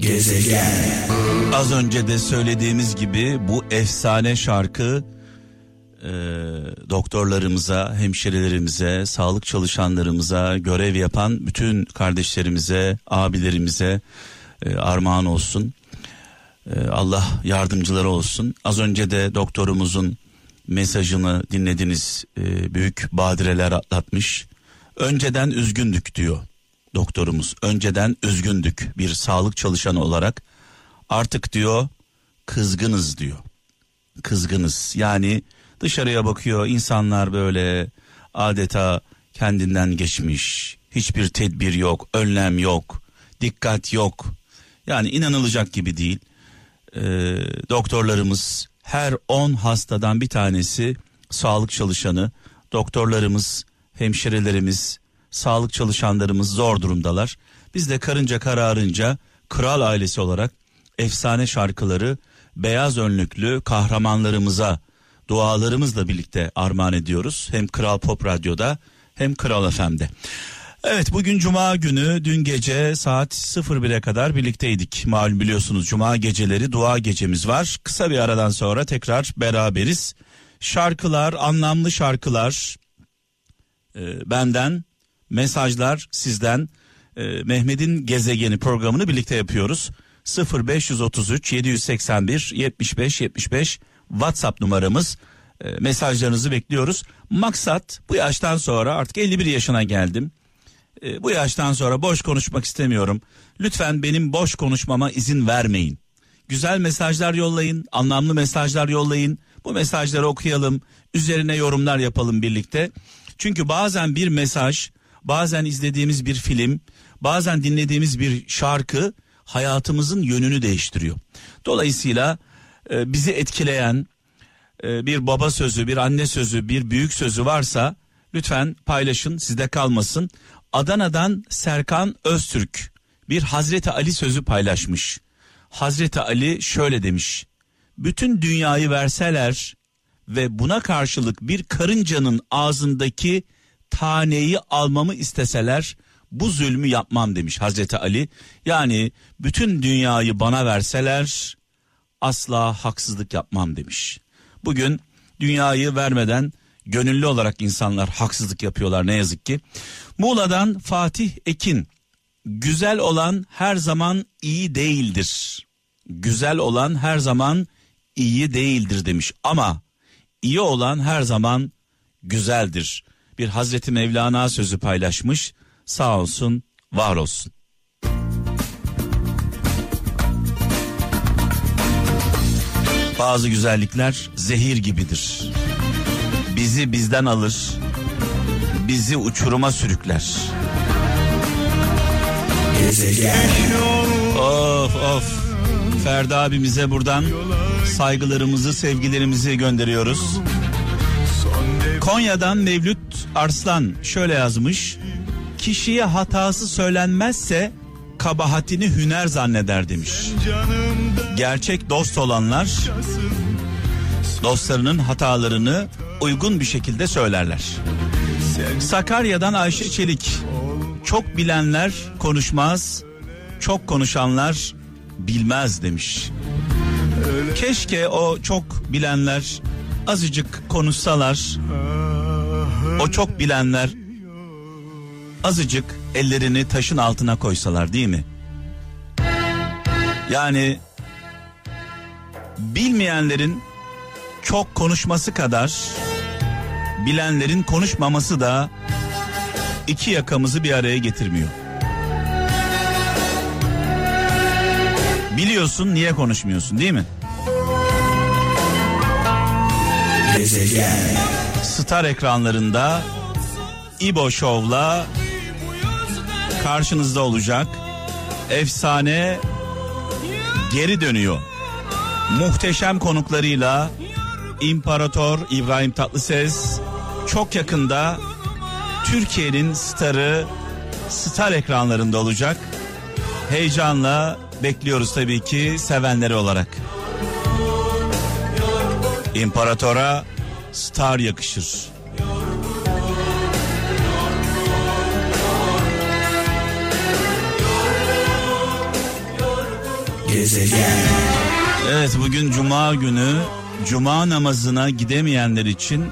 Gezegen. Az önce de söylediğimiz gibi bu efsane şarkı e, doktorlarımıza, hemşirelerimize, sağlık çalışanlarımıza, görev yapan bütün kardeşlerimize, abilerimize e, armağan olsun. E, Allah yardımcıları olsun. Az önce de doktorumuzun mesajını dinlediniz. E, büyük badireler atlatmış. Önceden üzgündük diyor doktorumuz. Önceden üzgündük bir sağlık çalışanı olarak. Artık diyor kızgınız diyor. Kızgınız. Yani dışarıya bakıyor insanlar böyle adeta kendinden geçmiş. Hiçbir tedbir yok, önlem yok, dikkat yok. Yani inanılacak gibi değil. Ee, doktorlarımız her 10 hastadan bir tanesi sağlık çalışanı. Doktorlarımız, hemşirelerimiz, sağlık çalışanlarımız zor durumdalar. Biz de karınca kararınca kral ailesi olarak efsane şarkıları beyaz önlüklü kahramanlarımıza dualarımızla birlikte armağan ediyoruz. Hem Kral Pop Radyo'da hem Kral FM'de. Evet bugün cuma günü dün gece saat 01'e kadar birlikteydik. Malum biliyorsunuz cuma geceleri dua gecemiz var. Kısa bir aradan sonra tekrar beraberiz. Şarkılar, anlamlı şarkılar e, benden mesajlar sizden e, Mehmet'in gezegeni programını birlikte yapıyoruz. 0533 781 75 75 WhatsApp numaramız. E, mesajlarınızı bekliyoruz. Maksat bu yaştan sonra artık 51 yaşına geldim. E, bu yaştan sonra boş konuşmak istemiyorum. Lütfen benim boş konuşmama izin vermeyin. Güzel mesajlar yollayın, anlamlı mesajlar yollayın. Bu mesajları okuyalım, üzerine yorumlar yapalım birlikte. Çünkü bazen bir mesaj bazen izlediğimiz bir film, bazen dinlediğimiz bir şarkı hayatımızın yönünü değiştiriyor. Dolayısıyla e, bizi etkileyen e, bir baba sözü, bir anne sözü, bir büyük sözü varsa lütfen paylaşın, sizde kalmasın. Adana'dan Serkan Öztürk bir Hazreti Ali sözü paylaşmış. Hazreti Ali şöyle demiş. Bütün dünyayı verseler ve buna karşılık bir karıncanın ağzındaki taneyi almamı isteseler bu zulmü yapmam demiş Hazreti Ali. Yani bütün dünyayı bana verseler asla haksızlık yapmam demiş. Bugün dünyayı vermeden gönüllü olarak insanlar haksızlık yapıyorlar ne yazık ki. Muğla'dan Fatih Ekin güzel olan her zaman iyi değildir. Güzel olan her zaman iyi değildir demiş ama iyi olan her zaman güzeldir bir Hazreti Mevlana sözü paylaşmış. Sağ olsun, var olsun. Bazı güzellikler zehir gibidir. Bizi bizden alır, bizi uçuruma sürükler. Gezegen. Of of. Ferdi abimize buradan saygılarımızı, sevgilerimizi gönderiyoruz. Konya'dan Mevlüt Arslan şöyle yazmış. Kişiye hatası söylenmezse kabahatini hüner zanneder demiş. Gerçek dost olanlar dostlarının hatalarını uygun bir şekilde söylerler. Sakarya'dan Ayşe Çelik. Çok bilenler konuşmaz, çok konuşanlar bilmez demiş. Keşke o çok bilenler azıcık konuşsalar o çok bilenler azıcık ellerini taşın altına koysalar değil mi? Yani bilmeyenlerin çok konuşması kadar bilenlerin konuşmaması da iki yakamızı bir araya getirmiyor. Biliyorsun niye konuşmuyorsun değil mi? Gezegen. Star ekranlarında İbo Show'la karşınızda olacak. Efsane geri dönüyor. Muhteşem konuklarıyla İmparator İbrahim Tatlıses çok yakında Türkiye'nin starı star ekranlarında olacak. Heyecanla bekliyoruz tabii ki sevenleri olarak. İmparatora star yakışır. Gezegen. Evet bugün cuma günü cuma namazına gidemeyenler için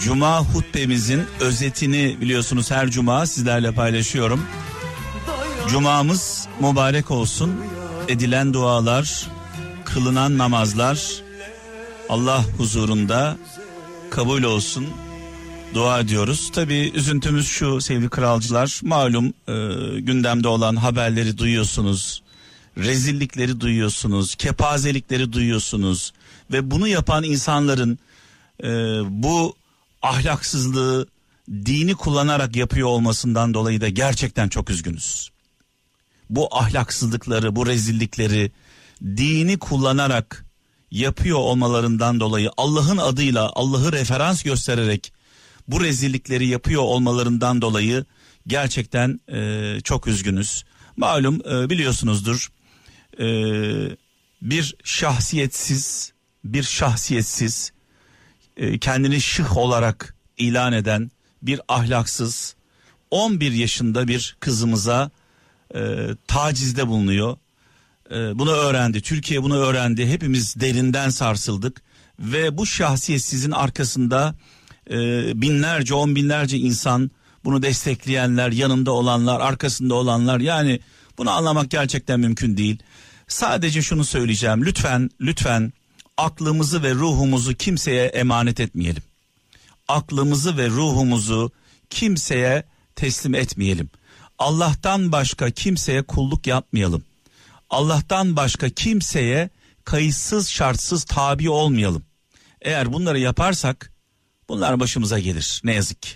cuma hutbemizin özetini biliyorsunuz her cuma sizlerle paylaşıyorum. Cumamız mübarek olsun. Edilen dualar, kılınan namazlar Allah huzurunda kabul olsun. Dua ediyoruz. Tabi üzüntümüz şu sevgili kralcılar. Malum e, gündemde olan haberleri duyuyorsunuz. Rezillikleri duyuyorsunuz. Kepazelikleri duyuyorsunuz. Ve bunu yapan insanların e, bu ahlaksızlığı dini kullanarak yapıyor olmasından dolayı da gerçekten çok üzgünüz. Bu ahlaksızlıkları, bu rezillikleri dini kullanarak yapıyor olmalarından dolayı Allah'ın adıyla Allah'ı referans göstererek bu rezillikleri yapıyor olmalarından dolayı gerçekten e, çok üzgünüz. Malum e, biliyorsunuzdur e, bir şahsiyetsiz bir şahsiyetsiz e, kendini şıh olarak ilan eden bir ahlaksız 11 yaşında bir kızımıza e, tacizde bulunuyor. E, bunu öğrendi. Türkiye bunu öğrendi. Hepimiz derinden sarsıldık ve bu şahsiyetsizin arkasında e, binlerce, on binlerce insan bunu destekleyenler, yanında olanlar, arkasında olanlar yani bunu anlamak gerçekten mümkün değil. Sadece şunu söyleyeceğim. Lütfen, lütfen aklımızı ve ruhumuzu kimseye emanet etmeyelim. Aklımızı ve ruhumuzu kimseye teslim etmeyelim. Allah'tan başka kimseye kulluk yapmayalım. Allah'tan başka kimseye kayıtsız şartsız tabi olmayalım. Eğer bunları yaparsak bunlar başımıza gelir ne yazık ki.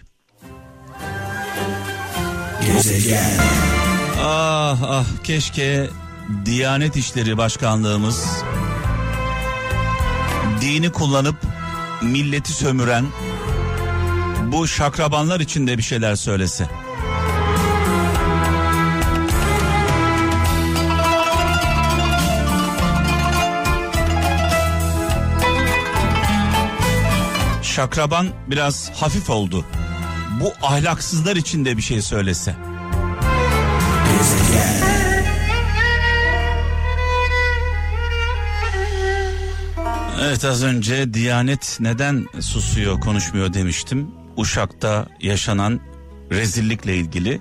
Gezegen. Ah ah keşke Diyanet İşleri Başkanlığımız dini kullanıp milleti sömüren bu şakrabanlar için de bir şeyler söylese. Şakraban biraz hafif oldu. Bu ahlaksızlar için de bir şey söylese. Evet az önce Diyanet neden susuyor konuşmuyor demiştim. Uşak'ta yaşanan rezillikle ilgili.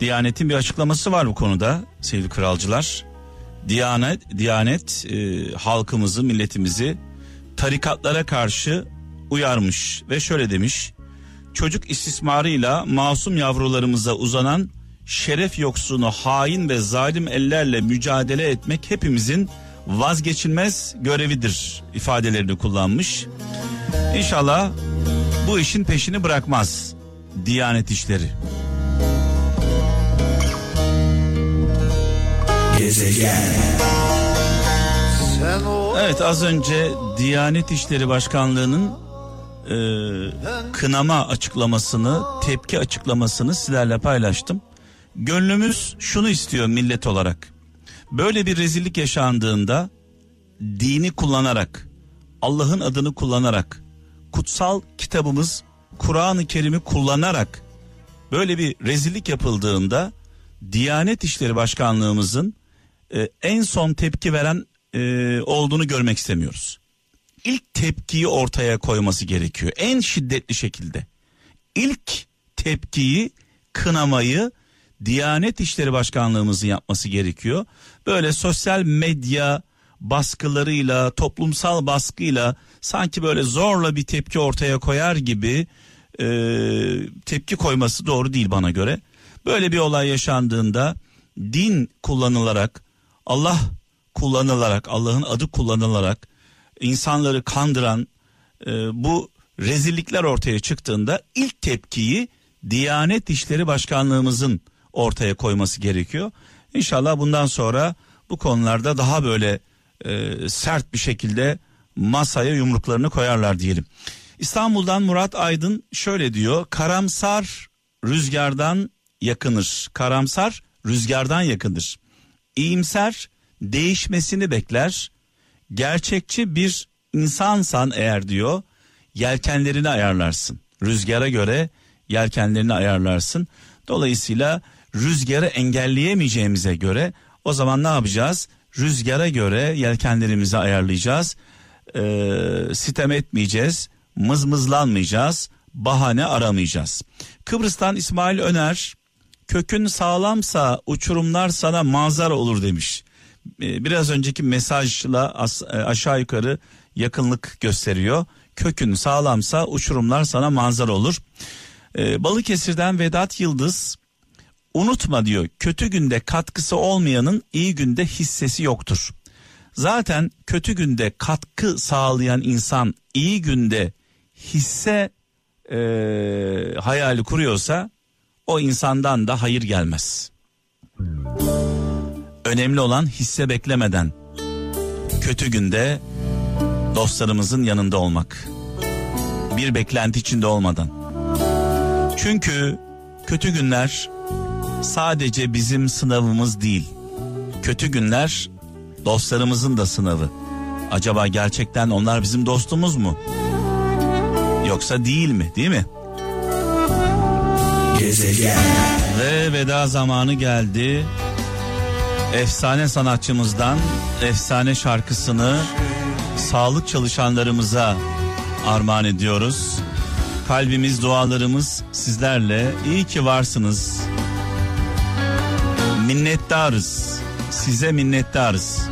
Diyanet'in bir açıklaması var bu konuda sevgili kralcılar. Diyanet, Diyanet e, halkımızı, milletimizi tarikatlara karşı uyarmış ve şöyle demiş. Çocuk istismarıyla masum yavrularımıza uzanan şeref yoksunu hain ve zalim ellerle mücadele etmek hepimizin vazgeçilmez görevidir ifadelerini kullanmış. İnşallah bu işin peşini bırakmaz Diyanet işleri. Gezegen. Evet az önce Diyanet İşleri Başkanlığı'nın e, kınama açıklamasını, tepki açıklamasını sizlerle paylaştım. Gönlümüz şunu istiyor millet olarak. Böyle bir rezillik yaşandığında dini kullanarak, Allah'ın adını kullanarak, kutsal kitabımız Kur'an-ı Kerim'i kullanarak böyle bir rezillik yapıldığında Diyanet İşleri Başkanlığımızın e, en son tepki veren e, olduğunu görmek istemiyoruz. İlk tepkiyi ortaya koyması gerekiyor en şiddetli şekilde. İlk tepkiyi, kınamayı Diyanet İşleri Başkanlığımızın yapması gerekiyor. Böyle sosyal medya baskılarıyla, toplumsal baskıyla sanki böyle zorla bir tepki ortaya koyar gibi e, tepki koyması doğru değil bana göre. Böyle bir olay yaşandığında din kullanılarak, Allah kullanılarak, Allah'ın adı kullanılarak insanları kandıran e, bu rezillikler ortaya çıktığında ilk tepkiyi Diyanet İşleri Başkanlığımızın ortaya koyması gerekiyor. İnşallah bundan sonra bu konularda daha böyle e, sert bir şekilde masaya yumruklarını koyarlar diyelim. İstanbul'dan Murat Aydın şöyle diyor. Karamsar rüzgardan yakınır. Karamsar rüzgardan yakınır. İyimser değişmesini bekler. Gerçekçi bir insansan eğer diyor yelkenlerini ayarlarsın. Rüzgara göre yelkenlerini ayarlarsın. Dolayısıyla rüzgarı engelleyemeyeceğimize göre o zaman ne yapacağız? rüzgara göre yelkenlerimizi ayarlayacağız. Ee, sitem etmeyeceğiz, mızmızlanmayacağız, bahane aramayacağız. Kıbrıs'tan İsmail Öner kökün sağlamsa uçurumlar sana manzara olur demiş. Ee, biraz önceki mesajla e, aşağı yukarı yakınlık gösteriyor. Kökün sağlamsa uçurumlar sana manzara olur. Ee, Balıkesir'den Vedat Yıldız unutma diyor kötü günde katkısı olmayanın iyi günde hissesi yoktur. Zaten kötü günde katkı sağlayan insan iyi günde hisse e, hayali kuruyorsa o insandan da hayır gelmez. Önemli olan hisse beklemeden kötü günde dostlarımızın yanında olmak. Bir beklenti içinde olmadan. Çünkü kötü günler sadece bizim sınavımız değil. Kötü günler dostlarımızın da sınavı. Acaba gerçekten onlar bizim dostumuz mu? Yoksa değil mi, değil mi? Gezegen. Ve veda zamanı geldi. Efsane sanatçımızdan efsane şarkısını sağlık çalışanlarımıza armağan ediyoruz. Kalbimiz, dualarımız sizlerle. İyi ki varsınız. Minnettarız. Size minnettarız.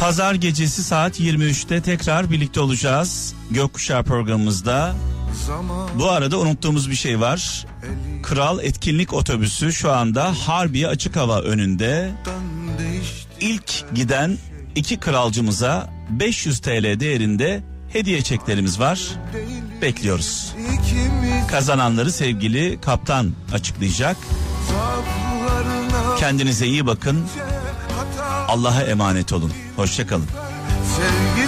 Pazar gecesi saat 23'te tekrar birlikte olacağız. Gökkuşağı programımızda. Bu arada unuttuğumuz bir şey var. Kral etkinlik otobüsü şu anda Harbiye açık hava önünde. İlk giden iki kralcımıza 500 TL değerinde hediye çeklerimiz var. Bekliyoruz. Kazananları sevgili kaptan açıklayacak. Kendinize iyi bakın. Allah'a emanet olun. Hoşçakalın. Sevgisi